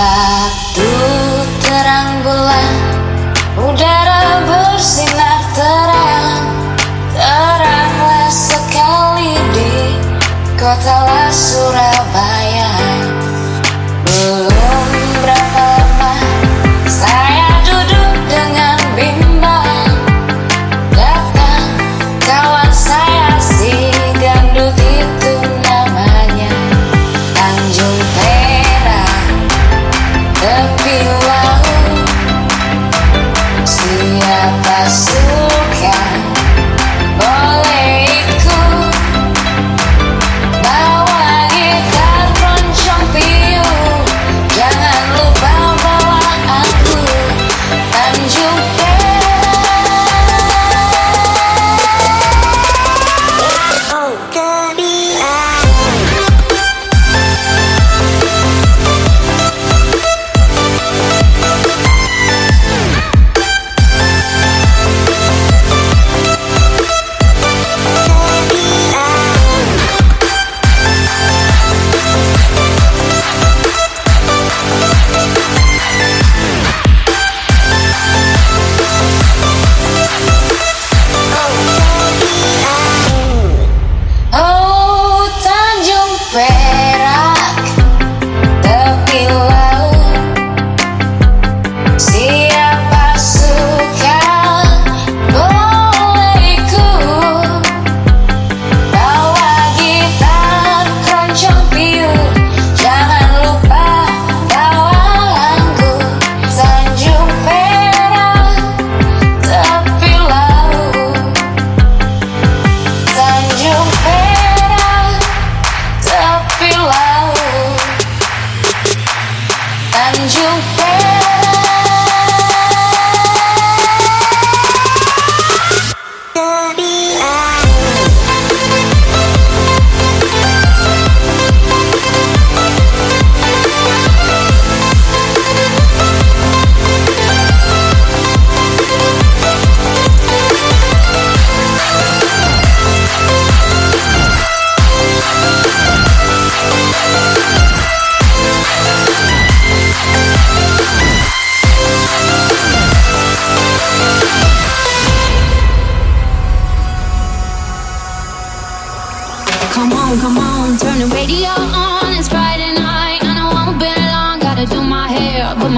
Waktu terang bulan Udara bersinar terang. Teranglah sekali di Kota Surabaya.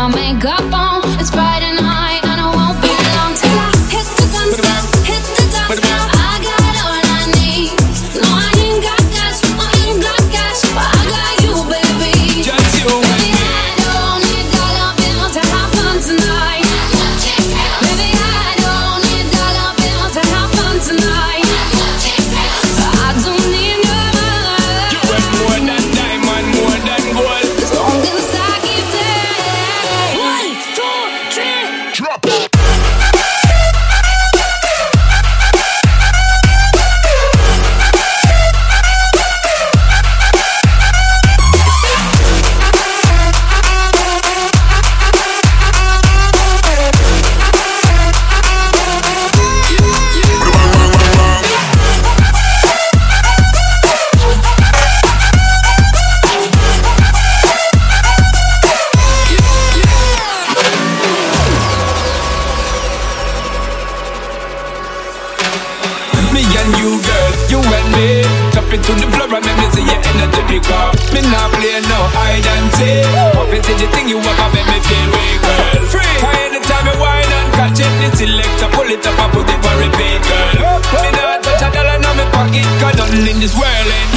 my makeup on. It's Friday. happening, whirling.